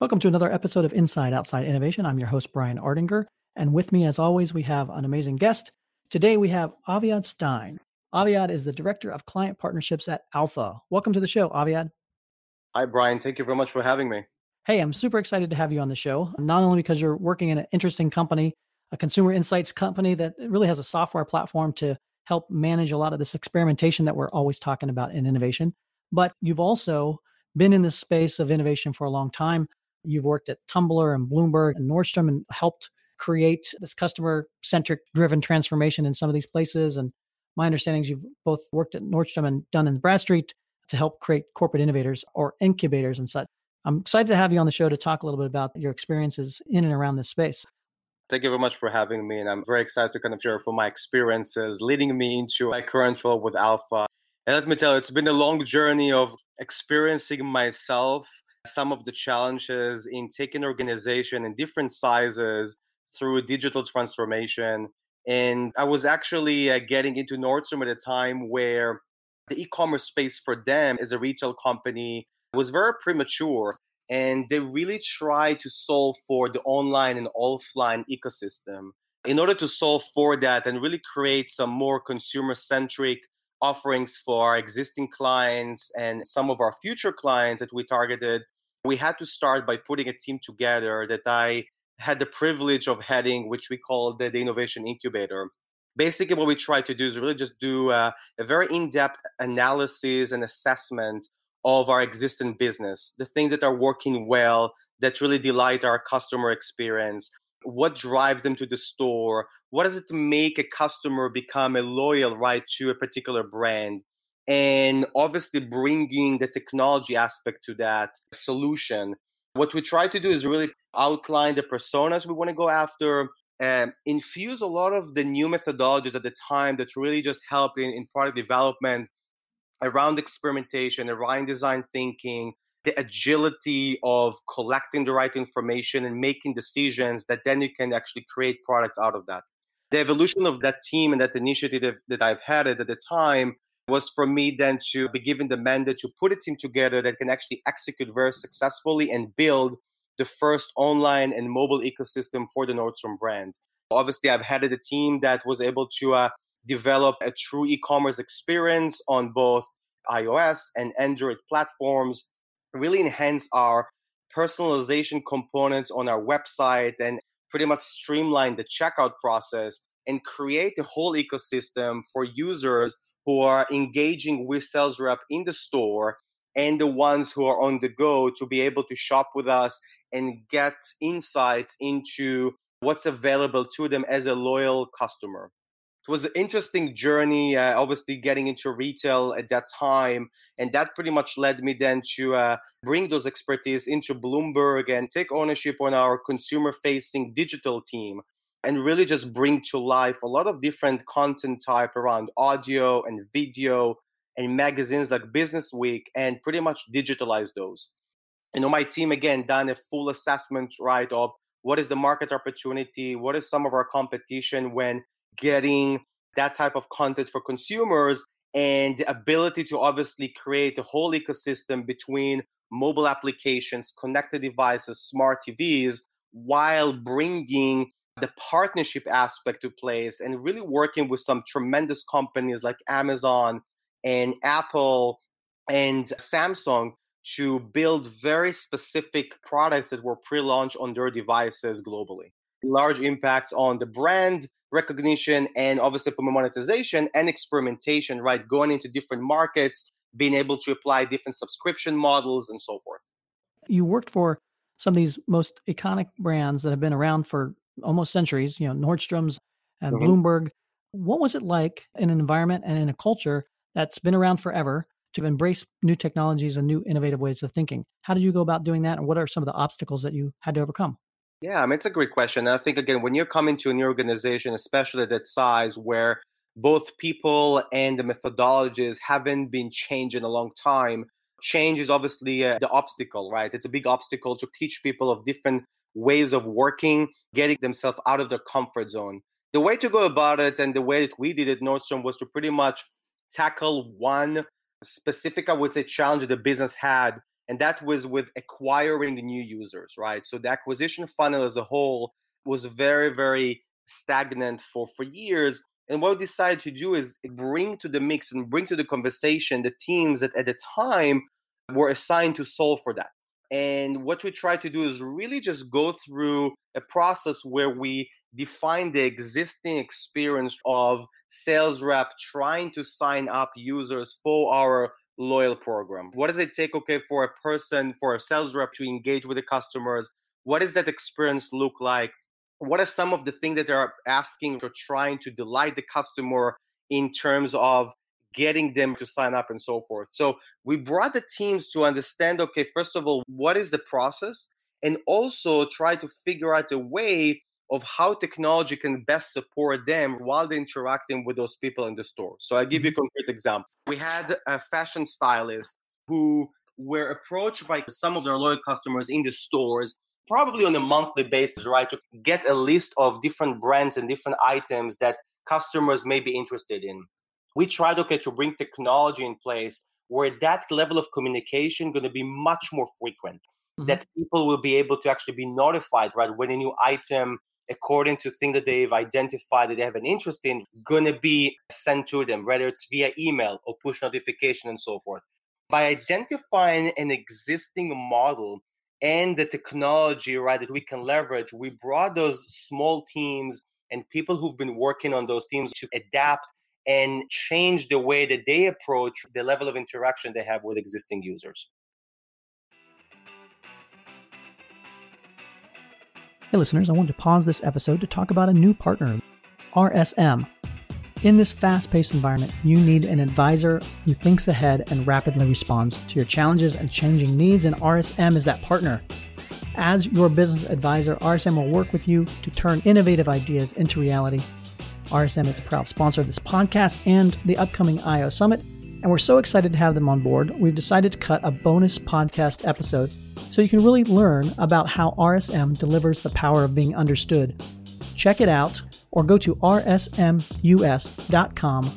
Welcome to another episode of Inside Outside Innovation. I'm your host, Brian Ardinger. And with me, as always, we have an amazing guest. Today, we have Aviad Stein. Aviad is the Director of Client Partnerships at Alpha. Welcome to the show, Aviad. Hi, Brian. Thank you very much for having me. Hey, I'm super excited to have you on the show, not only because you're working in an interesting company, a consumer insights company that really has a software platform to help manage a lot of this experimentation that we're always talking about in innovation, but you've also been in this space of innovation for a long time. You've worked at Tumblr and Bloomberg and Nordstrom and helped create this customer centric driven transformation in some of these places. And my understanding is you've both worked at Nordstrom and Dun and Bradstreet to help create corporate innovators or incubators and such. I'm excited to have you on the show to talk a little bit about your experiences in and around this space. Thank you very much for having me. And I'm very excited to kind of share from my experiences leading me into my current role with Alpha. And let me tell you, it's been a long journey of experiencing myself some of the challenges in taking organization in different sizes through digital transformation. And I was actually uh, getting into Nordstrom at a time where the e-commerce space for them as a retail company was very premature and they really tried to solve for the online and offline ecosystem in order to solve for that and really create some more consumer centric offerings for our existing clients and some of our future clients that we targeted, we had to start by putting a team together that I had the privilege of heading, which we call the, the Innovation Incubator. Basically, what we try to do is really just do a, a very in depth analysis and assessment of our existing business, the things that are working well, that really delight our customer experience, what drives them to the store? What does it make a customer become a loyal right to a particular brand? And obviously bringing the technology aspect to that solution. What we try to do is really outline the personas we want to go after and infuse a lot of the new methodologies at the time that really just help in, in product development around experimentation around design thinking the agility of collecting the right information and making decisions that then you can actually create products out of that. The evolution of that team and that initiative that I've had at the time was for me then to be given the mandate to put a team together that can actually execute very successfully and build the first online and mobile ecosystem for the Nordstrom brand. Obviously, I've headed a team that was able to uh, develop a true e commerce experience on both iOS and Android platforms really enhance our personalization components on our website and pretty much streamline the checkout process and create a whole ecosystem for users who are engaging with sales rep in the store and the ones who are on the go to be able to shop with us and get insights into what's available to them as a loyal customer it was an interesting journey uh, obviously getting into retail at that time and that pretty much led me then to uh, bring those expertise into bloomberg and take ownership on our consumer facing digital team and really just bring to life a lot of different content type around audio and video and magazines like Businessweek and pretty much digitalize those. You know my team again done a full assessment right of what is the market opportunity what is some of our competition when getting that type of content for consumers and the ability to obviously create a whole ecosystem between mobile applications, connected devices, smart TVs, while bringing the partnership aspect to place and really working with some tremendous companies like Amazon and Apple and Samsung to build very specific products that were pre-launched on their devices globally. Large impacts on the brand recognition and obviously from a monetization and experimentation, right? Going into different markets, being able to apply different subscription models and so forth. You worked for some of these most iconic brands that have been around for almost centuries, you know, Nordstrom's and mm-hmm. Bloomberg. What was it like in an environment and in a culture that's been around forever to embrace new technologies and new innovative ways of thinking? How did you go about doing that? And what are some of the obstacles that you had to overcome? Yeah, I mean, it's a great question. I think, again, when you're coming to a new organization, especially that size, where both people and the methodologies haven't been changed in a long time, change is obviously uh, the obstacle, right? It's a big obstacle to teach people of different ways of working, getting themselves out of their comfort zone. The way to go about it and the way that we did it, Nordstrom, was to pretty much tackle one specific, I would say, challenge the business had and that was with acquiring new users, right? So the acquisition funnel as a whole was very, very stagnant for for years. And what we decided to do is bring to the mix and bring to the conversation the teams that at the time were assigned to solve for that. And what we try to do is really just go through a process where we define the existing experience of sales rep trying to sign up users for our loyal program? What does it take, okay, for a person, for a sales rep to engage with the customers? What does that experience look like? What are some of the things that they're asking or trying to delight the customer in terms of getting them to sign up and so forth? So we brought the teams to understand, okay, first of all, what is the process? And also try to figure out a way of how technology can best support them while they're interacting with those people in the store. So I give you a mm-hmm. concrete example. We had a fashion stylist who were approached by some of their loyal customers in the stores probably on a monthly basis, right, to get a list of different brands and different items that customers may be interested in. We tried okay to bring technology in place where that level of communication going to be much more frequent. Mm-hmm. That people will be able to actually be notified, right, when a new item according to things that they've identified that they have an interest in, going to be sent to them, whether it's via email or push notification and so forth. By identifying an existing model and the technology, right, that we can leverage, we brought those small teams and people who've been working on those teams to adapt and change the way that they approach the level of interaction they have with existing users. Hey, listeners, I wanted to pause this episode to talk about a new partner, RSM. In this fast paced environment, you need an advisor who thinks ahead and rapidly responds to your challenges and changing needs, and RSM is that partner. As your business advisor, RSM will work with you to turn innovative ideas into reality. RSM is a proud sponsor of this podcast and the upcoming IO Summit, and we're so excited to have them on board. We've decided to cut a bonus podcast episode so you can really learn about how RSM delivers the power of being understood. Check it out or go to rsmus.com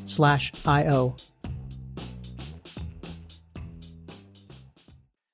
slash io.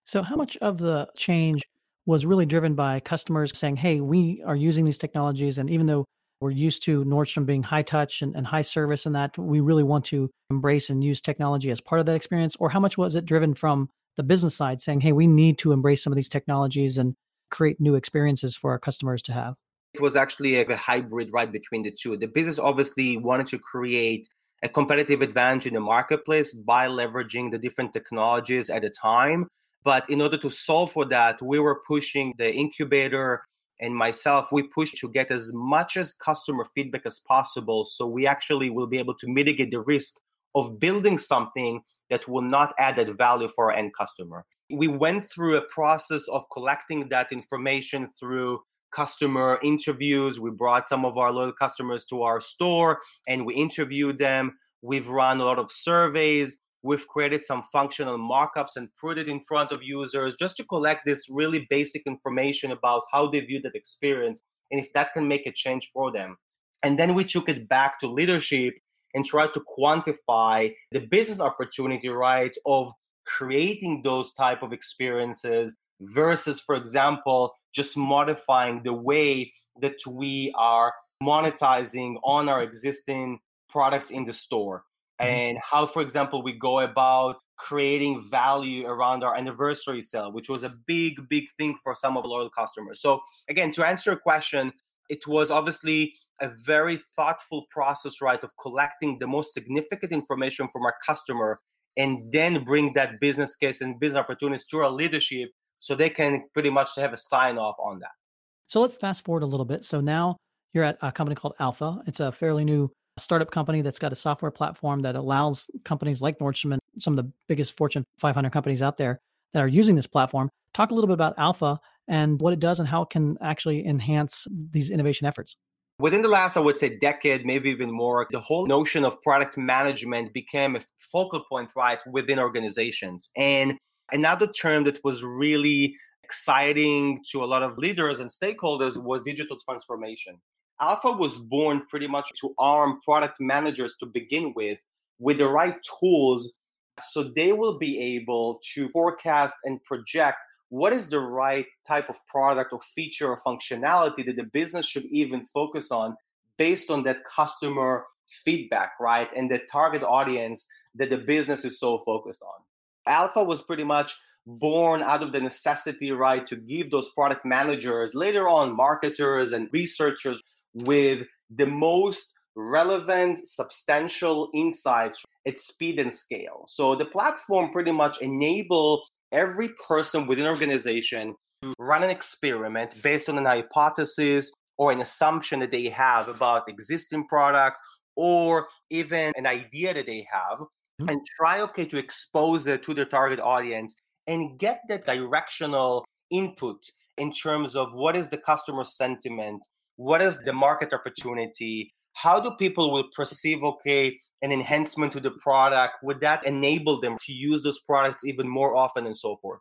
So how much of the change was really driven by customers saying, hey, we are using these technologies, and even though we're used to Nordstrom being high touch and, and high service and that we really want to embrace and use technology as part of that experience? Or how much was it driven from the business side saying, hey, we need to embrace some of these technologies and create new experiences for our customers to have? It was actually a, hybrid right between the two. The business obviously wanted to create a competitive advantage in the marketplace by leveraging the different technologies at a time. But in order to solve for that, we were pushing the incubator and myself, we push to get as much as customer feedback as possible. So we actually will be able to mitigate the risk of building something that will not add that value for our end customer. We went through a process of collecting that information through customer interviews. We brought some of our loyal customers to our store and we interviewed them. We've run a lot of surveys. We've created some functional mockups and put it in front of users just to collect this really basic information about how they view that experience and if that can make a change for them. And then we took it back to leadership and try to quantify the business opportunity right of creating those type of experiences versus for example just modifying the way that we are monetizing on our existing products in the store. Mm-hmm. and how for example we go about creating value around our anniversary sale which was a big big thing for some of loyal customers so again to answer your question it was obviously a very thoughtful process, right, of collecting the most significant information from our customer and then bring that business case and business opportunities to our leadership so they can pretty much have a sign off on that. So let's fast forward a little bit. So now you're at a company called Alpha. It's a fairly new startup company that's got a software platform that allows companies like Nordstrom and some of the biggest Fortune 500 companies out there that are using this platform. Talk a little bit about Alpha and what it does and how it can actually enhance these innovation efforts? Within the last, I would say, decade, maybe even more, the whole notion of product management became a focal point, right, within organizations. And another term that was really exciting to a lot of leaders and stakeholders was digital transformation. Alpha was born pretty much to arm product managers to begin with with the right tools so they will be able to forecast and project what is the right type of product or feature or functionality that the business should even focus on based on that customer feedback, right? And the target audience that the business is so focused on. Alpha was pretty much born out of the necessity, right, to give those product managers, later on marketers and researchers, with the most relevant, substantial insights at speed and scale. So the platform pretty much enable every person within an organization to run an experiment based on an hypothesis or an assumption that they have about existing product or even an idea that they have mm-hmm. and try okay to expose it to their target audience and get that directional input in terms of what is the customer sentiment what is the market opportunity? How do people will perceive okay an enhancement to the product? Would that enable them to use those products even more often and so forth?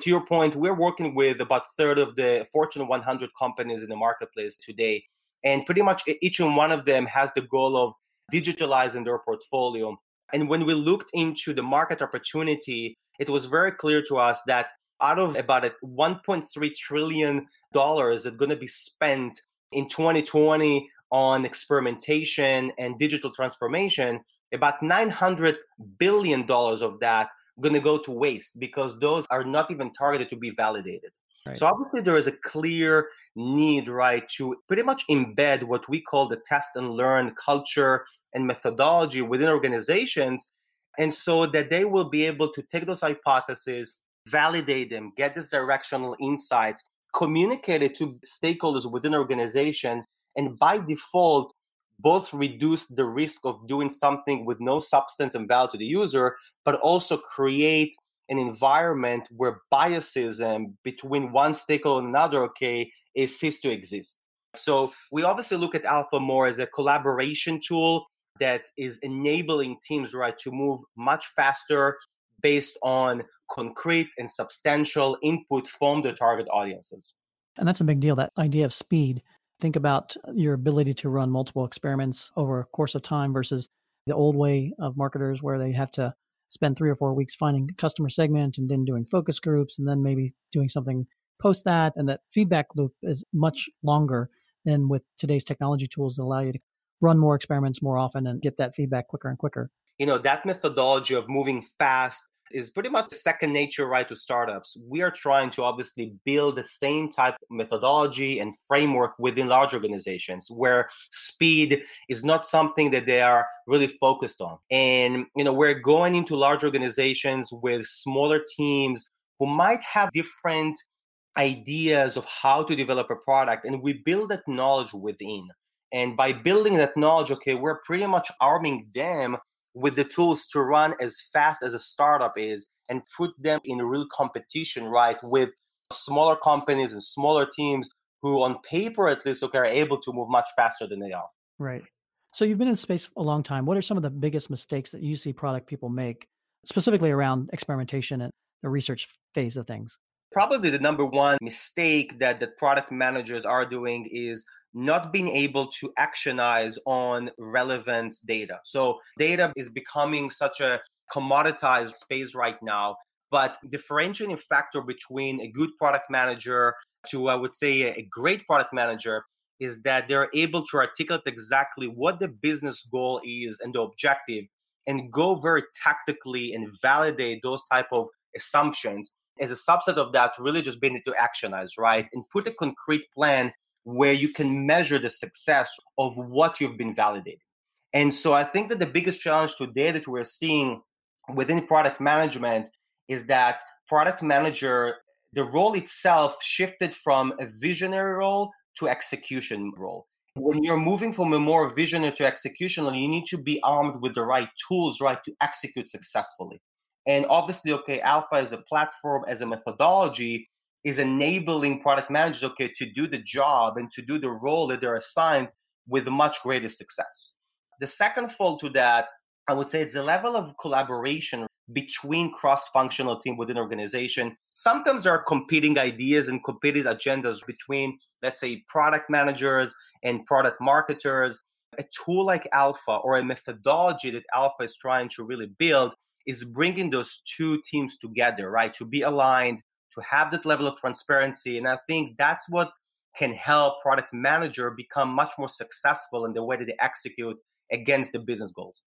To your point we're working with about third of the fortune 100 companies in the marketplace today and pretty much each and one of them has the goal of digitalizing their portfolio. And when we looked into the market opportunity it was very clear to us that out of about 1.3 trillion dollars that's going to be spent in 2020 on experimentation and digital transformation, about 900 billion dollars of that going to go to waste because those are not even targeted to be validated. Right. So obviously there is a clear need, right, to pretty much embed what we call the test and learn culture and methodology within organizations, and so that they will be able to take those hypotheses, validate them, get this directional insights, communicate it to stakeholders within organization, and by default both reduce the risk of doing something with no substance and value to the user but also create an environment where biasism between one stakeholder and another okay is cease to exist. So we obviously look at alpha more as a collaboration tool that is enabling teams right to move much faster based on concrete and substantial input from the target audiences and that's a big deal that idea of speed Think about your ability to run multiple experiments over a course of time versus the old way of marketers where they have to spend three or four weeks finding a customer segment and then doing focus groups and then maybe doing something post that. And that feedback loop is much longer than with today's technology tools that allow you to run more experiments more often and get that feedback quicker and quicker. You know, that methodology of moving fast is pretty much second nature right to startups. We are trying to obviously build the same type of methodology and framework within large organizations where speed is not something that they are really focused on. And you know we're going into large organizations with smaller teams who might have different ideas of how to develop a product and we build that knowledge within. And by building that knowledge okay we're pretty much arming them with the tools to run as fast as a startup is and put them in real competition, right, with smaller companies and smaller teams who, on paper at least, okay, are able to move much faster than they are. Right. So you've been in space a long time. What are some of the biggest mistakes that you see product people make, specifically around experimentation and the research phase of things? Probably the number one mistake that the product managers are doing is not being able to actionize on relevant data. So data is becoming such a commoditized space right now. But differentiating factor between a good product manager to, I would say, a great product manager is that they're able to articulate exactly what the business goal is and the objective and go very tactically and validate those type of assumptions as a subset of that really just being able to actionize right and put a concrete plan where you can measure the success of what you've been validating. And so I think that the biggest challenge today that we're seeing within product management is that product manager, the role itself shifted from a visionary role to execution role. When you're moving from a more visionary to executional, you need to be armed with the right tools, right, to execute successfully. And obviously, okay, Alpha as a platform, as a methodology, is enabling product managers okay to do the job and to do the role that they're assigned with much greater success. The second fold to that, I would say, it's the level of collaboration between cross-functional team within organization. Sometimes there are competing ideas and competing agendas between, let's say, product managers and product marketers. A tool like Alpha or a methodology that Alpha is trying to really build is bringing those two teams together, right? To be aligned, to have that level of transparency. And I think that's what can help product manager become much more successful in the way that they execute against the business goals.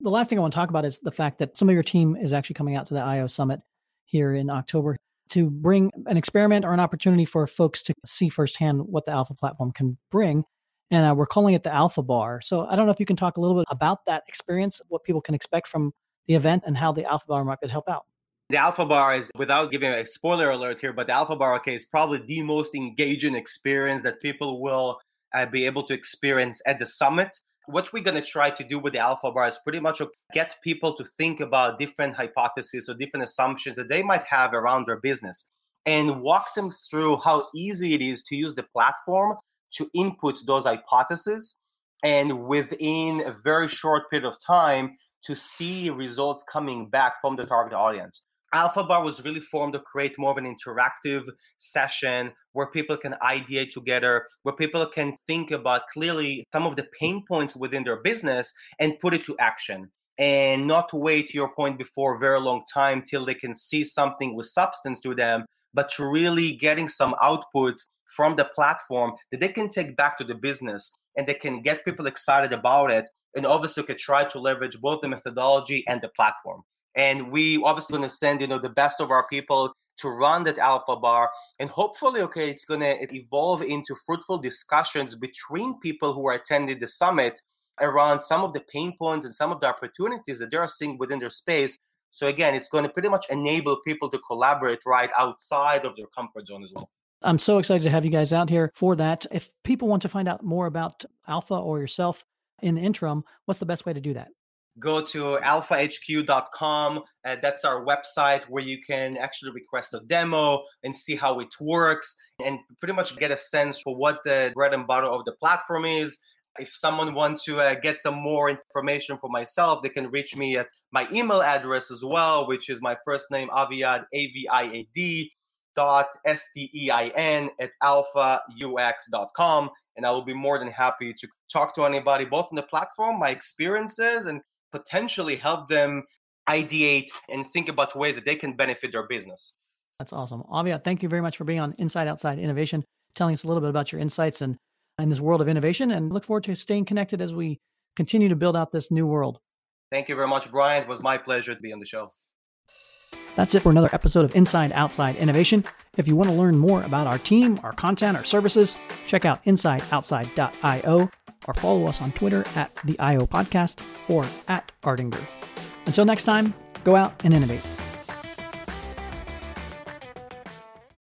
The last thing I want to talk about is the fact that some of your team is actually coming out to the IO Summit here in October to bring an experiment or an opportunity for folks to see firsthand what the Alpha platform can bring. And uh, we're calling it the Alpha Bar. So I don't know if you can talk a little bit about that experience, what people can expect from the event, and how the Alpha Bar market help out. The Alpha Bar is, without giving a spoiler alert here, but the Alpha Bar okay, is probably the most engaging experience that people will uh, be able to experience at the summit. What we're going to try to do with the Alpha Bar is pretty much get people to think about different hypotheses or different assumptions that they might have around their business and walk them through how easy it is to use the platform to input those hypotheses and within a very short period of time to see results coming back from the target audience. Alpha Bar was really formed to create more of an interactive session where people can ideate together, where people can think about clearly some of the pain points within their business and put it to action and not wait to your point before a very long time till they can see something with substance to them, but to really getting some outputs from the platform that they can take back to the business and they can get people excited about it and obviously could try to leverage both the methodology and the platform. And we obviously going to send you know the best of our people to run that alpha bar. And hopefully okay it's going to evolve into fruitful discussions between people who are attending the summit around some of the pain points and some of the opportunities that they're seeing within their space. So again it's going to pretty much enable people to collaborate right outside of their comfort zone as well i'm so excited to have you guys out here for that if people want to find out more about alpha or yourself in the interim what's the best way to do that go to alphahq.com. Uh, that's our website where you can actually request a demo and see how it works and pretty much get a sense for what the bread and butter of the platform is. If someone wants to uh, get some more information for myself, they can reach me at my email address as well, which is my first name, Aviad, A-V-I-A-D, dot S-T-E-I-N at alphaux.com. And I will be more than happy to talk to anybody, both on the platform, my experiences, and potentially help them ideate and think about ways that they can benefit their business. That's awesome. Avia, thank you very much for being on Inside Outside Innovation, telling us a little bit about your insights and in this world of innovation and look forward to staying connected as we continue to build out this new world. Thank you very much, Brian. It was my pleasure to be on the show. That's it for another episode of Inside Outside Innovation. If you want to learn more about our team, our content, our services, check out insideoutside.io or follow us on Twitter at the IO Podcast or at Ardinger. Until next time, go out and innovate.